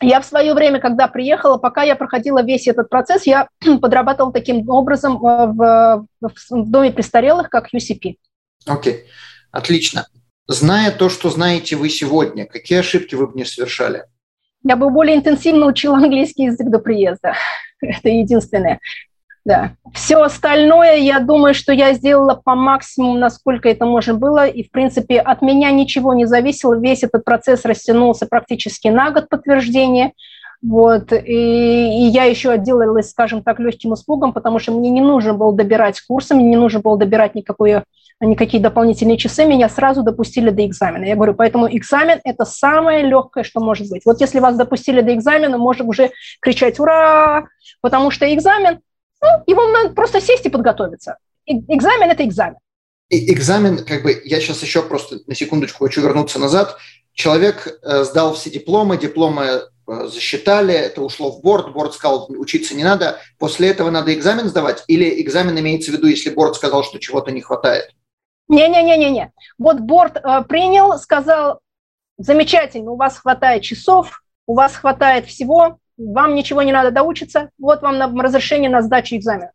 Я в свое время, когда приехала, пока я проходила весь этот процесс, я (clears throat) подрабатывала таким образом э, в, в доме престарелых, как UCP. Окей, okay. отлично. Зная то, что знаете вы сегодня, какие ошибки вы бы не совершали? Я бы более интенсивно учила английский язык до приезда. (laughs) Это единственное. Да. Все остальное, я думаю, что я сделала по максимуму, насколько это можно было. И, в принципе, от меня ничего не зависело. Весь этот процесс растянулся практически на год подтверждения. Вот. И, и я еще отделалась, скажем так, легким испугом, потому что мне не нужно было добирать курсы, мне не нужно было добирать никакое никакие дополнительные часы, меня сразу допустили до экзамена. Я говорю, поэтому экзамен – это самое легкое, что может быть. Вот если вас допустили до экзамена, можно уже кричать «Ура!», потому что экзамен, ну, его надо просто сесть и подготовиться. Экзамен – это экзамен. И экзамен, как бы, я сейчас еще просто на секундочку хочу вернуться назад. Человек э, сдал все дипломы, дипломы э, засчитали, это ушло в борт, борт сказал, учиться не надо, после этого надо экзамен сдавать, или экзамен имеется в виду, если борт сказал, что чего-то не хватает? Не-не-не-не-не. Вот борт э, принял, сказал, замечательно, у вас хватает часов, у вас хватает всего, вам ничего не надо доучиться, вот вам на разрешение на сдачу экзамена.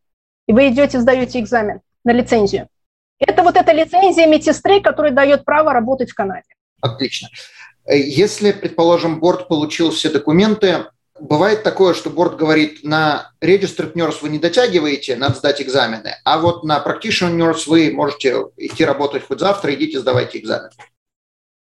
И вы идете, сдаете экзамен на лицензию. Это вот эта лицензия медсестры, которая дает право работать в Канаде. Отлично. Э, если, предположим, борт получил все документы, Бывает такое, что борт говорит, на Registered Nurse вы не дотягиваете, надо сдать экзамены, а вот на Practitioner Nurse вы можете идти работать хоть завтра, идите сдавайте экзамен.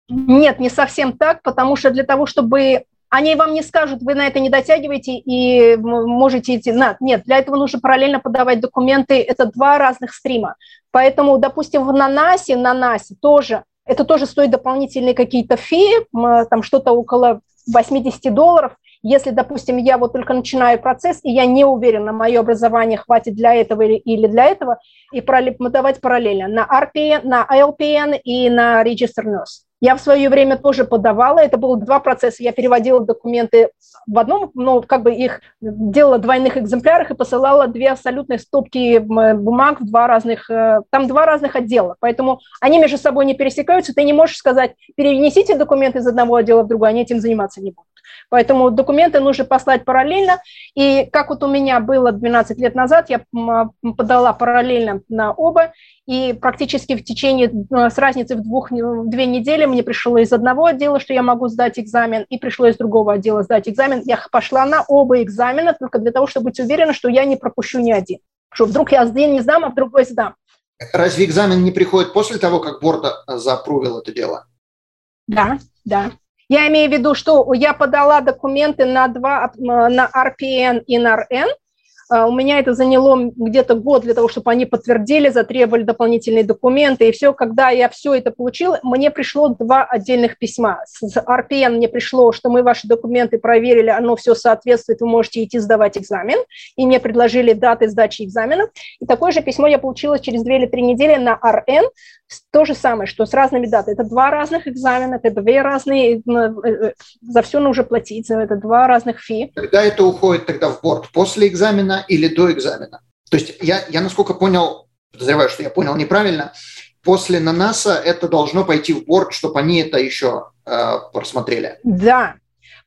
Нет, не совсем так, потому что для того, чтобы они вам не скажут, вы на это не дотягиваете и можете идти. На, нет, для этого нужно параллельно подавать документы. Это два разных стрима. Поэтому, допустим, в Нанасе, на Насе тоже, это тоже стоит дополнительные какие-то фи, там что-то около 80 долларов, если, допустим, я вот только начинаю процесс, и я не уверена, мое образование хватит для этого или, для этого, и давать параллельно на RPN, на LPN и на Register Nurse. Я в свое время тоже подавала, это было два процесса. Я переводила документы в одном, но как бы их делала в двойных экземплярах и посылала две абсолютных стопки бумаг в два разных, э, там два разных отдела. Поэтому они между собой не пересекаются. Ты не можешь сказать, перенесите документы из одного отдела в другой, они этим заниматься не будут. Поэтому документы нужно послать параллельно. И как вот у меня было 12 лет назад, я подала параллельно на оба, и практически в течение, э, с разницей в двух, две недели мне пришло из одного отдела, что я могу сдать экзамен, и пришло из другого отдела сдать экзамен. Я пошла на оба экзамена только для того, чтобы быть уверена, что я не пропущу ни один. Что вдруг я один не сдам, а в другой сдам. Разве экзамен не приходит после того, как борт э, запрувил это дело? Да, да. Я имею в виду, что я подала документы на, два, на RPN и на а, у меня это заняло где-то год для того, чтобы они подтвердили, затребовали дополнительные документы. И все, когда я все это получила, мне пришло два отдельных письма. С RPN мне пришло, что мы ваши документы проверили, оно все соответствует, вы можете идти сдавать экзамен. И мне предложили даты сдачи экзамена. И такое же письмо я получила через две или три недели на RN, то же самое, что с разными датами. Это два разных экзамена, это две разные, э, э, за все нужно платить, это два разных фи. Когда это уходит тогда в борт? После экзамена или до экзамена? То есть я, я насколько понял, подозреваю, что я понял неправильно, после НАНАСа это должно пойти в борт, чтобы они это еще э, просмотрели. Да,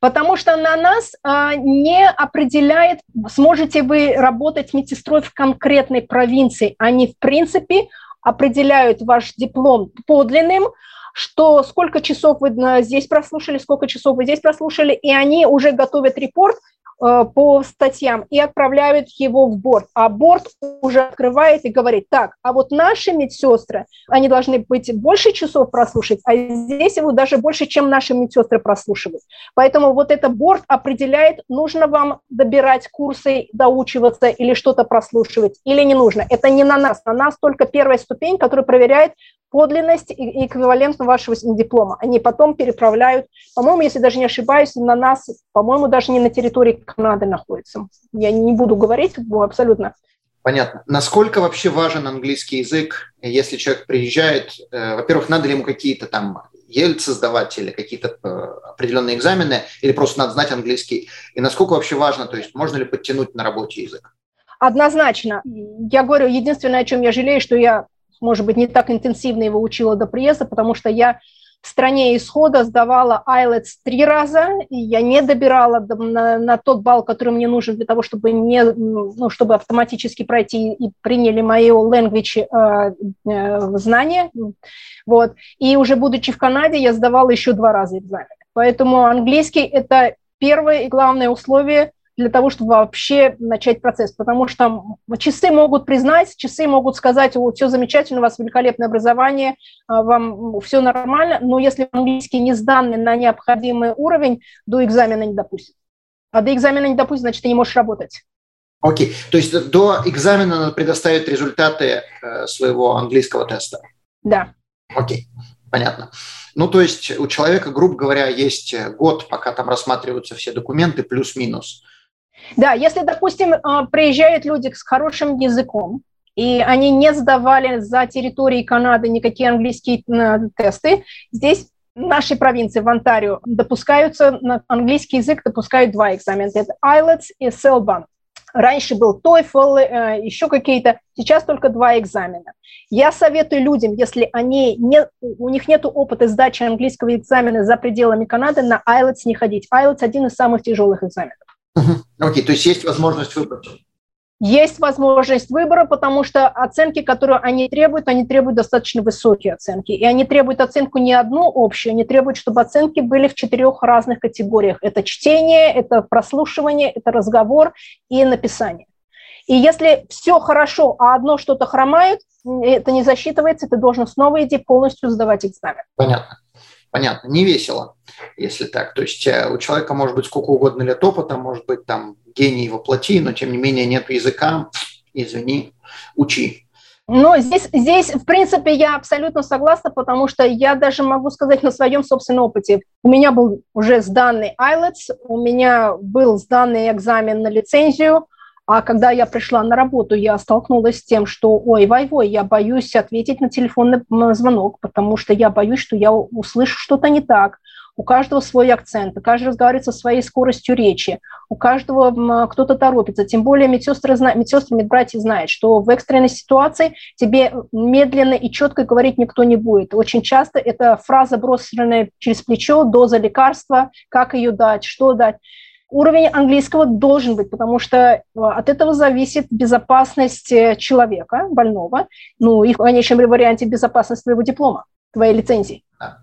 потому что на нас а, не определяет, сможете вы работать медсестрой в конкретной провинции. Они, в принципе, определяют ваш диплом подлинным, что сколько часов вы здесь прослушали, сколько часов вы здесь прослушали, и они уже готовят репорт, Э, по статьям и отправляют его в борт. А борт уже открывает и говорит, так, а вот наши медсестры, они должны быть больше часов прослушать, а здесь его даже больше, чем наши медсестры прослушивают. Поэтому вот это борт определяет, нужно вам добирать курсы, доучиваться или что-то прослушивать, или не нужно. Это не на нас, на нас только первая ступень, которая проверяет, подлинность и эквивалентно вашего диплома. Они потом переправляют, по-моему, если даже не ошибаюсь, на нас, по-моему, даже не на территории Канады находится. Я не буду говорить абсолютно. Понятно. Насколько вообще важен английский язык, если человек приезжает? Э, во-первых, надо ли ему какие-то там Ельцы сдавать или какие-то э, определенные экзамены, или просто надо знать английский? И насколько вообще важно, то есть можно ли подтянуть на работе язык? Однозначно. Я говорю, единственное, о чем я жалею, что я может быть, не так интенсивно его учила до приезда, потому что я в стране исхода сдавала IELTS три раза, и я не добирала на, на тот балл, который мне нужен для того, чтобы, не, ну, чтобы автоматически пройти и приняли мои language э, э, знания. Вот. И уже будучи в Канаде, я сдавала еще два раза экзамен. Поэтому английский – это первое и главное условие для того, чтобы вообще начать процесс. Потому что часы могут признать, часы могут сказать, вот, все замечательно, у вас великолепное образование, а, вам все нормально, но если английский не сданный на необходимый уровень, до экзамена не допустят. А до экзамена не допустят, значит, ты не можешь работать. Окей, okay. то есть до экзамена надо предоставить результаты э, своего английского теста? Да. Окей, okay. понятно. Ну, то есть у человека, грубо говоря, есть год, пока там рассматриваются все документы, плюс-минус. Да, если, допустим, а, приезжают люди с хорошим языком, и они не сдавали за территорией Канады никакие английские тесты, здесь в нашей провинции, в Онтарио, допускаются на английский язык, допускают два экзамена. Это IELTS и CELBAN. Раньше был TOEFL, э, еще какие-то, сейчас только два экзамена. Я советую людям, если они не, у них нет опыта сдачи английского экзамена за пределами Канады, на IELTS не ходить. IELTS один из самых тяжелых экзаменов. Окей, okay, то есть есть возможность выбрать? Есть возможность выбора, потому что оценки, которые они требуют, они требуют достаточно высокие оценки. И они требуют оценку не одну общую, они требуют, чтобы оценки были в четырех разных категориях. Это чтение, это прослушивание, это разговор и написание. И если все хорошо, а одно что-то хромает, это не засчитывается, ты должен снова идти полностью сдавать экзамен. Понятно. Понятно. Не весело если так. То есть э, у человека может быть сколько угодно лет опыта, может быть там гений воплоти, но тем не менее нет языка, извини, учи. Но здесь, здесь, в принципе, я абсолютно согласна, потому что я даже могу сказать на своем собственном опыте. У меня был уже сданный IELTS, у меня был сданный экзамен на лицензию, а когда я пришла на работу, я столкнулась с тем, что, ой, вой-вой, я боюсь ответить на телефонный звонок, потому что я боюсь, что я услышу что-то не так, у каждого свой акцент, каждый разговаривает со своей скоростью речи, у каждого кто-то торопится. Тем более медсестры, медсестры, медбратья знают, что в экстренной ситуации тебе медленно и четко говорить никто не будет. Очень часто это фраза, брошенная через плечо, доза лекарства, как ее дать, что дать. Уровень английского должен быть, потому что э, от этого зависит безопасность э, человека, больного, ну и в конечном варианте безопасность твоего диплома, твоей лицензии. Да,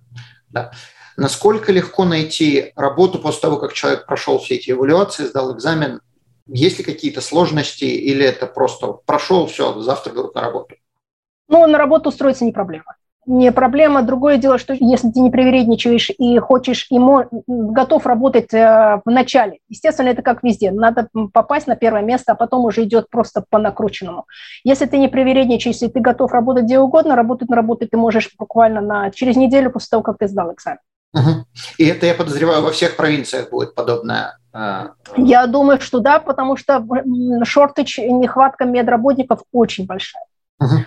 да. Насколько легко найти работу после того, как человек прошел все эти эвалюации, сдал экзамен? Есть ли какие-то сложности или это просто прошел, все, завтра берут на работу? Ну, на работу устроиться не проблема. Не проблема. Другое дело, что если ты не привередничаешь и хочешь, и готов работать э, в начале, естественно, это как везде. Надо попасть на первое место, а потом уже идет просто по накрученному. Если ты не привередничаешь, и ты готов работать где угодно, работать на работу ты можешь буквально на, через неделю после того, как ты сдал экзамен. Угу. И это, я подозреваю, во всех провинциях будет подобное. А, я думаю, что да, потому что шортыч, нехватка медработников очень большая.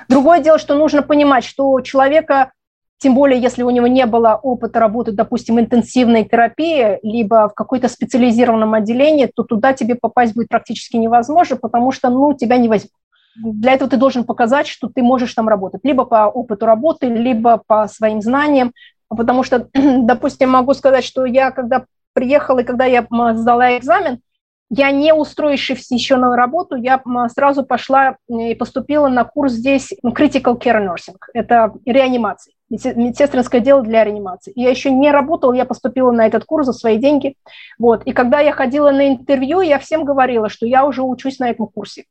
Другое дело, что нужно понимать, что у человека, тем более если у него не было опыта работы, допустим, интенсивной терапии, либо в какой-то специализированном отделении, то туда тебе попасть будет практически невозможно, потому что ну, тебя не возьмут. Для этого ты должен показать, что ты можешь там работать, либо по опыту работы, либо по своим знаниям, потому что, (clears throat) допустим, могу сказать, что я когда приехала и когда я сдала экзамен, я не устроившись еще на работу, я сразу пошла и поступила на курс здесь Critical Care Nursing. Это реанимация, медсестринское дело для реанимации. Я еще не работала, я поступила на этот курс за свои деньги. Вот. И когда я ходила на интервью, я всем говорила, что я уже учусь на этом курсе.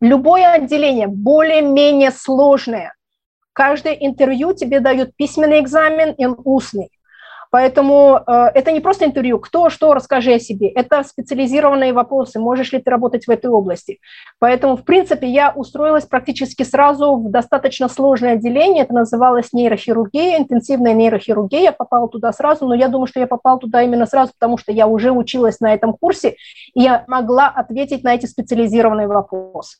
Любое отделение более-менее сложное, Каждое интервью тебе дают письменный экзамен и устный. Поэтому э, это не просто интервью, кто что, расскажи о себе. Это специализированные вопросы, можешь ли ты работать в этой области. Поэтому, в принципе, я устроилась практически сразу в достаточно сложное отделение, это называлось нейрохирургия, интенсивная нейрохирургия. Я попала туда сразу, но я думаю, что я попала туда именно сразу, потому что я уже училась на этом курсе, и я могла ответить на эти специализированные вопросы.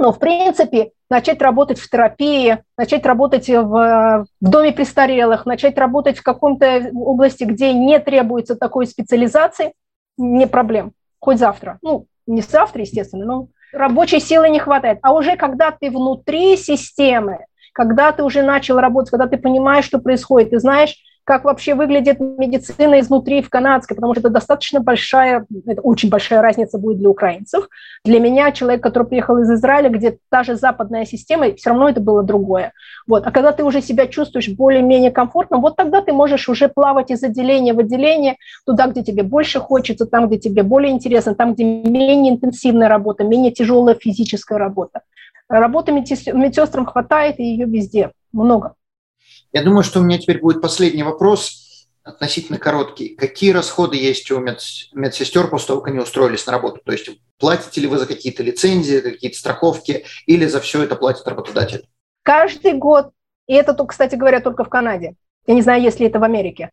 Но, в принципе, начать работать в терапии, начать работать в, в доме престарелых, начать работать в каком-то области, где не требуется такой специализации, не проблем. Хоть завтра. Ну, не завтра, естественно, но рабочей силы не хватает. А уже когда ты внутри системы, когда ты уже начал работать, когда ты понимаешь, что происходит, ты знаешь, как вообще выглядит медицина изнутри в канадской, потому что это достаточно большая, это очень большая разница будет для украинцев. Для меня, человек, который приехал из Израиля, где та же западная система, все равно это было другое. Вот. А когда ты уже себя чувствуешь более-менее комфортно, вот тогда ты можешь уже плавать из отделения в отделение, туда, где тебе больше хочется, там, где тебе более интересно, там, где менее интенсивная работа, менее тяжелая физическая работа. Работы медсестрам хватает, и ее везде много. Я думаю, что у меня теперь будет последний вопрос, относительно короткий. Какие расходы есть у мед, медсестер после того, как они устроились на работу? То есть платите ли вы за какие-то лицензии, какие-то страховки, или за все это платит работодатель? Каждый год, и это, кстати говоря, только в Канаде. Я не знаю, есть ли это в Америке.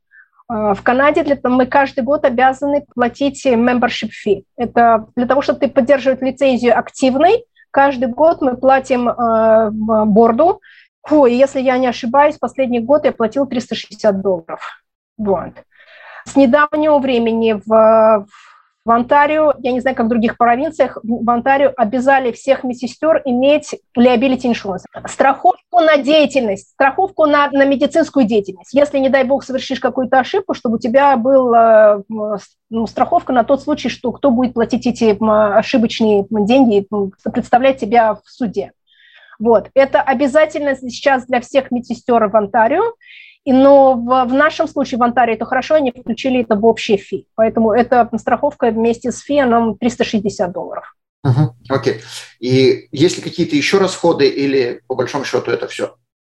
А, в Канаде для мы каждый год обязаны платить membership fee. Это для того, чтобы ты поддерживать лицензию активной, каждый год мы платим э, борду Фу, если я не ошибаюсь, последний год я платил 360 долларов. Вот. С недавнего времени в, в Онтарио, я не знаю, как в других провинциях, в Онтарио обязали всех медсестер иметь liability insurance. Страховку на деятельность, страховку на, на медицинскую деятельность. Если, не дай бог, совершишь какую-то ошибку, чтобы у тебя была ну, страховка на тот случай, что кто будет платить эти ошибочные деньги, представлять тебя в суде. Вот. Это обязательно сейчас для всех медсестер в Онтарио, но в, в нашем случае в Онтарио это хорошо, они включили это в общий фи. Поэтому эта страховка вместе с фи, она 360 долларов. Окей. Okay. И есть ли какие-то еще расходы или по большому счету это все?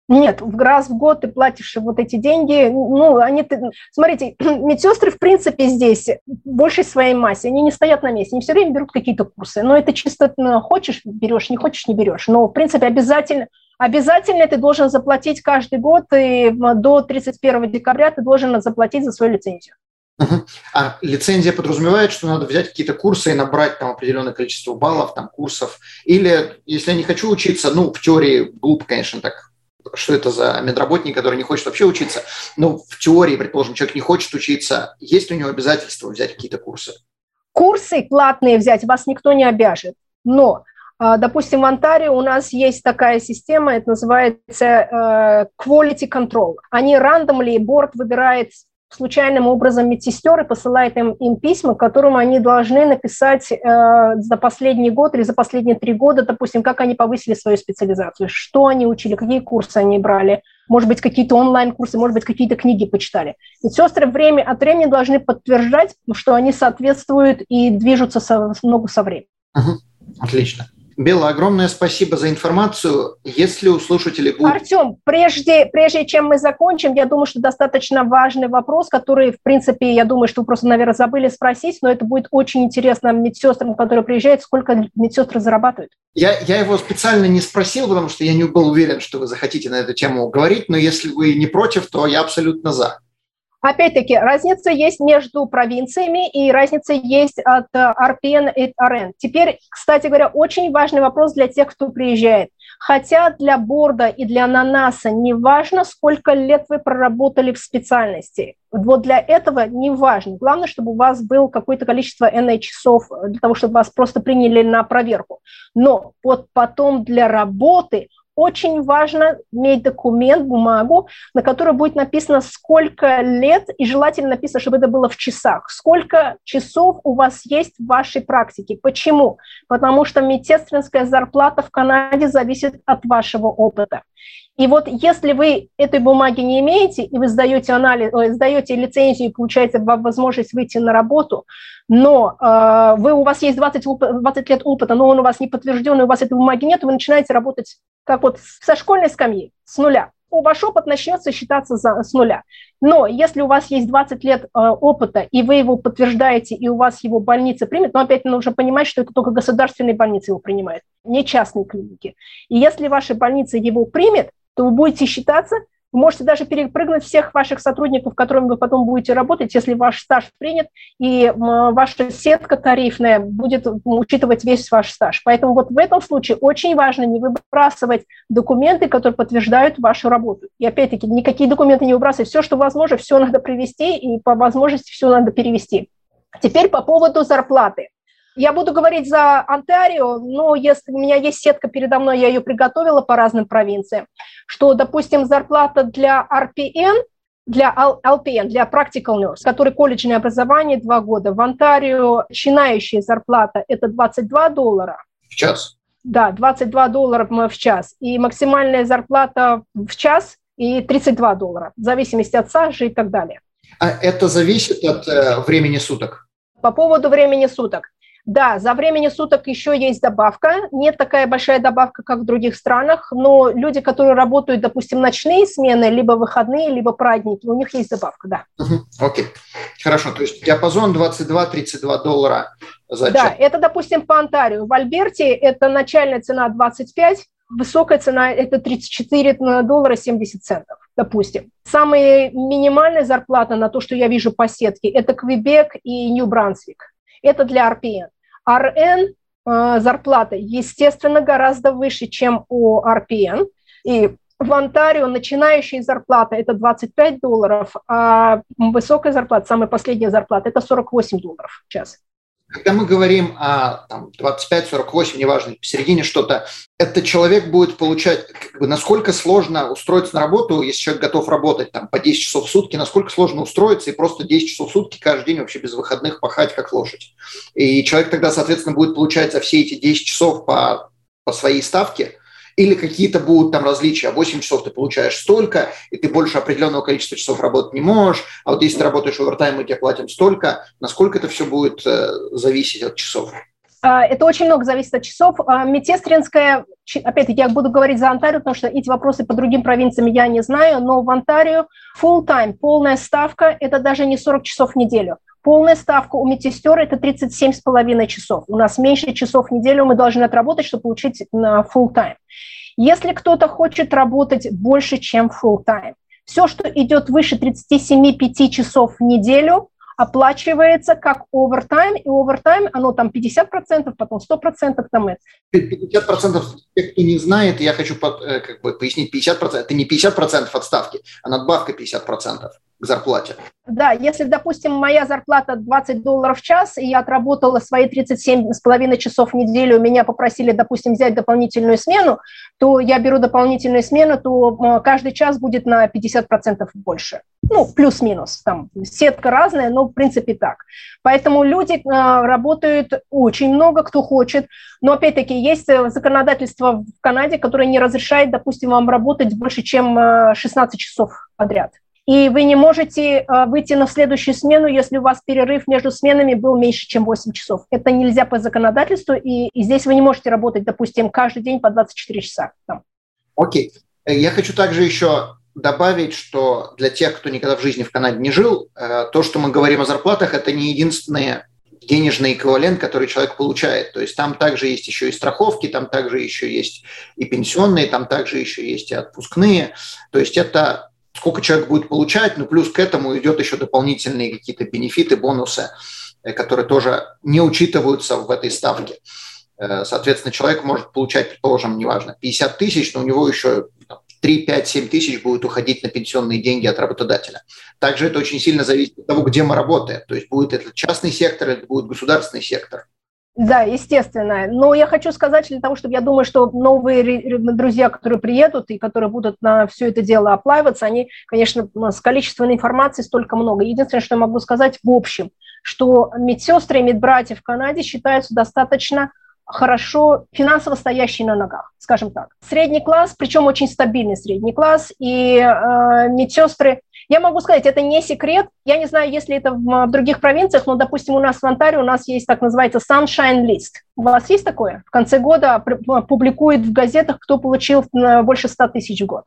Нет, раз в год ты платишь вот эти деньги. Ну, они, смотрите, (clears throat) медсестры, в принципе, здесь большей своей массе, они не стоят на месте, они все время берут какие-то курсы. Но это чисто ну, хочешь, берешь, не хочешь, не берешь. Но, в принципе, обязательно, Обязательно ты должен заплатить каждый год, и до 31 декабря ты должен заплатить за свою лицензию. А лицензия подразумевает, что надо взять какие-то курсы и набрать там определенное количество баллов, там курсов. Или если я не хочу учиться, ну, в теории глупо, конечно, так что это за медработник, который не хочет вообще учиться. Но в теории, предположим, человек не хочет учиться, есть ли у него обязательство взять какие-то курсы? Курсы платные взять вас никто не обяжет. Но а, Допустим, в Онтарио у нас есть такая система, это называется э, quality control. Они randomly, борт выбирает случайным образом медсестер и посылает им, им письма, которым они должны написать э, за последний год или за последние три года, допустим, как они повысили свою специализацию, что они учили, какие курсы они брали, может быть, какие-то онлайн-курсы, может быть, какие-то книги почитали. И сестры время от времени должны подтверждать, что они соответствуют и движутся со, ногу со временем. Угу. Отлично. Белла, огромное спасибо за информацию. Если у слушателей будет... Артем, прежде, прежде чем мы закончим, я думаю, что достаточно важный вопрос, который, в принципе, я думаю, что вы просто, наверное, забыли спросить, но это будет очень интересно медсестрам, которые приезжают, сколько медсестры зарабатывают. Я, я его специально не спросил, потому что я не был уверен, что вы захотите на эту тему говорить, но если вы не против, то я абсолютно за. Опять-таки, разница есть между провинциями и разница есть от RPN и RN. Теперь, кстати говоря, очень важный вопрос для тех, кто приезжает. Хотя для борда и для ананаса не важно, сколько лет вы проработали в специальности. Вот для этого не важно. Главное, чтобы у вас было какое-то количество NA часов для того, чтобы вас просто приняли на проверку. Но вот потом для работы очень важно иметь документ, бумагу, на которой будет написано, сколько лет, и желательно написано, чтобы это было в часах, сколько часов у вас есть в вашей практике. Почему? Потому что медсестринская зарплата в Канаде зависит от вашего опыта. И вот если вы этой бумаги не имеете, и вы сдаете, анализ, сдаете лицензию и получаете возможность выйти на работу, но э, вы, у вас есть 20, 20 лет опыта, но он у вас не подтвержден, и у вас этой бумаги нет, вы начинаете работать как вот со школьной скамьи, с нуля. Ваш опыт начнется считаться за, с нуля. Но если у вас есть 20 лет э, опыта, и вы его подтверждаете, и у вас его больница примет, но опять нужно понимать, что это только государственные больницы его принимают, не частные клиники. И если ваша больница его примет, то вы будете считаться, вы можете даже перепрыгнуть всех ваших сотрудников, которыми вы потом будете работать, если ваш стаж принят, и ваша сетка тарифная будет учитывать весь ваш стаж. Поэтому вот в этом случае очень важно не выбрасывать документы, которые подтверждают вашу работу. И опять-таки, никакие документы не выбрасывать. Все, что возможно, все надо привести, и по возможности все надо перевести. Теперь по поводу зарплаты. Я буду говорить за Онтарио, но если у меня есть сетка передо мной, я ее приготовила по разным провинциям, что, допустим, зарплата для RPN, для LPN, для Practical Nurse, который колледжное образование два года. В Онтарио начинающая зарплата – это 22 доллара. В час? Да, 22 доллара в час. И максимальная зарплата в час и 32 доллара, в зависимости от сажи и так далее. А это зависит от э, времени суток? По поводу времени суток. Да, за времени суток еще есть добавка. Нет такая большая добавка, как в других странах, но люди, которые работают, допустим, ночные смены, либо выходные, либо праздники, у них есть добавка, да. Окей, okay. хорошо. То есть диапазон 22-32 доллара за Да, это, допустим, по Онтарио. В Альберте это начальная цена 25, высокая цена – это 34 доллара 70 центов, допустим. Самая минимальная зарплата на то, что я вижу по сетке, это Квебек и Нью-Брансвик. Это для RPN. RN э, зарплата, естественно, гораздо выше, чем у RPN. И в Онтарио начинающая зарплата – это 25 долларов, а высокая зарплата, самая последняя зарплата – это 48 долларов в час. Когда мы говорим о 25-48, неважно, посередине что-то, этот человек будет получать, как бы, насколько сложно устроиться на работу, если человек готов работать там, по 10 часов в сутки, насколько сложно устроиться и просто 10 часов в сутки каждый день вообще без выходных пахать как лошадь. И человек тогда, соответственно, будет получать за все эти 10 часов по, по своей ставке – или какие-то будут там различия. 8 часов ты получаешь столько, и ты больше определенного количества часов работать не можешь, а вот если ты работаешь овертайм, мы тебе платим столько. Насколько это все будет э, зависеть от часов? А, это очень много зависит от часов. А, медсестринская, опять-таки, я буду говорить за Онтарио, потому что эти вопросы по другим провинциям я не знаю, но в Онтарио full time, полная ставка, это даже не 40 часов в неделю. Полная ставка у медсестер – это 37,5 часов. У нас меньше часов в неделю мы должны отработать, чтобы получить на full time. Если кто-то хочет работать больше, чем full time, все, что идет выше 37-5 часов в неделю, оплачивается как овертайм, и овертайм, оно там 50%, потом 100% там это. 50% тех, кто не знает, я хочу э, как бы пояснить, 50% это не 50% отставки, а надбавка 50% к зарплате. Да, если, допустим, моя зарплата 20 долларов в час, и я отработала свои 37,5 часов в неделю, меня попросили, допустим, взять дополнительную смену, то я беру дополнительную смену, то каждый час будет на 50% больше. Ну, плюс-минус. Там сетка разная, но в принципе так. Поэтому люди э, работают очень много, кто хочет. Но опять-таки есть э, законодательство в Канаде, которое не разрешает, допустим, вам работать больше, чем 16 э, часов подряд и вы не можете э, выйти на следующую смену, если у вас перерыв между сменами был меньше, чем 8 часов. Это нельзя по законодательству, и, и здесь вы не можете работать, допустим, каждый день по 24 часа. Окей. Okay. Я хочу также еще добавить, что для тех, кто никогда в жизни в Канаде не жил, э, то, что мы говорим о зарплатах, это не единственный денежный эквивалент, который человек получает. То есть там также есть еще и страховки, там также еще есть и пенсионные, там также еще есть и отпускные. То есть это сколько человек будет получать, ну плюс к этому идет еще дополнительные какие-то бенефиты, бонусы, э, которые тоже не учитываются в этой ставке. Э, соответственно, человек может получать, предположим, неважно, 50 тысяч, но у него еще 3, 5, 7 тысяч будет уходить на пенсионные деньги от работодателя. Также это очень сильно зависит от того, где мы работаем. То есть будет это частный сектор или будет государственный сектор. Да, естественно. Но я хочу сказать для того, чтобы я думаю, что новые друзья, которые приедут и которые будут на все это дело оплаиваться, они, конечно, с количеством информации столько много. Единственное, что я могу сказать в общем, что медсестры и медбратья в Канаде считаются достаточно хорошо финансово стоящие на ногах, скажем так. Средний класс, причем очень стабильный средний класс, и э, медсестры, я могу сказать, это не секрет, я не знаю, если это в, в других провинциях, но, допустим, у нас в Онтарио у нас есть так называется Sunshine List. У вас есть такое? В конце года публикует в газетах, кто получил больше 100 тысяч в год.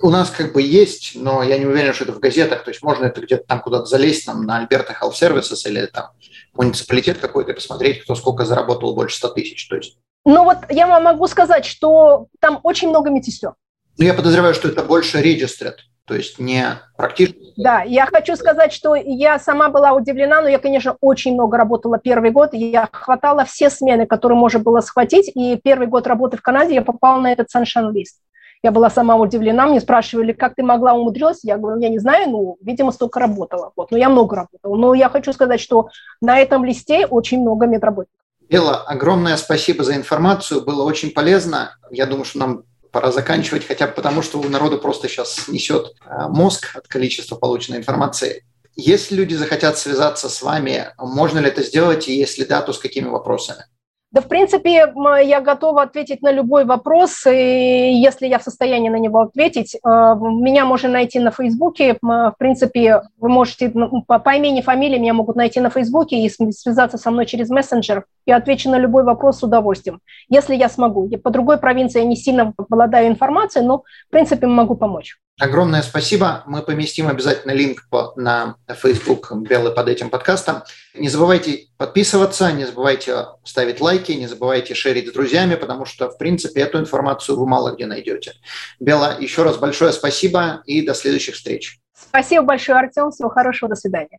У нас как бы есть, но я не уверен, что это в газетах. То есть можно это где-то там куда-то залезть, там, на Альберта Health Services или там муниципалитет какой-то и посмотреть, кто сколько заработал больше 100 тысяч. То есть. Ну вот я вам могу сказать, что там очень много медсестер. Ну я подозреваю, что это больше registered, то есть не практически. Да, я хочу сказать, что я сама была удивлена, но я, конечно, очень много работала первый год, и я хватала все смены, которые можно было схватить, и первый год работы в Канаде я попала на этот Sunshine List. Я была сама удивлена, мне спрашивали, как ты могла умудрилась? Я говорю, я не знаю, ну, видимо, столько работала. Вот, но я много работала. Но я хочу сказать, что на этом листе очень много медработников. Элла, огромное спасибо за информацию, было очень полезно. Я думаю, что нам пора заканчивать, хотя бы потому, что у народа просто сейчас несет э, мозг от количества полученной информации. Если люди захотят связаться с вами, можно ли это сделать, и если да, то с какими вопросами? Да, в принципе, я готова ответить на любой вопрос, и если я в состоянии на него ответить. Э, меня можно найти на Фейсбуке. В принципе, вы можете ну, по, имени, фамилии меня могут найти на Фейсбуке и связаться со мной через мессенджер. Я отвечу на любой вопрос с удовольствием, если я смогу. Я по другой провинции я не сильно обладаю информацией, но, в принципе, могу помочь. Огромное спасибо. Мы поместим обязательно линк на Facebook Беллы под этим подкастом. Не забывайте подписываться, не забывайте ставить лайки, не забывайте шерить с друзьями, потому что, в принципе, эту информацию вы мало где найдете. Белла, еще раз большое спасибо и до следующих встреч. Спасибо большое, Артем. Всего хорошего. До свидания.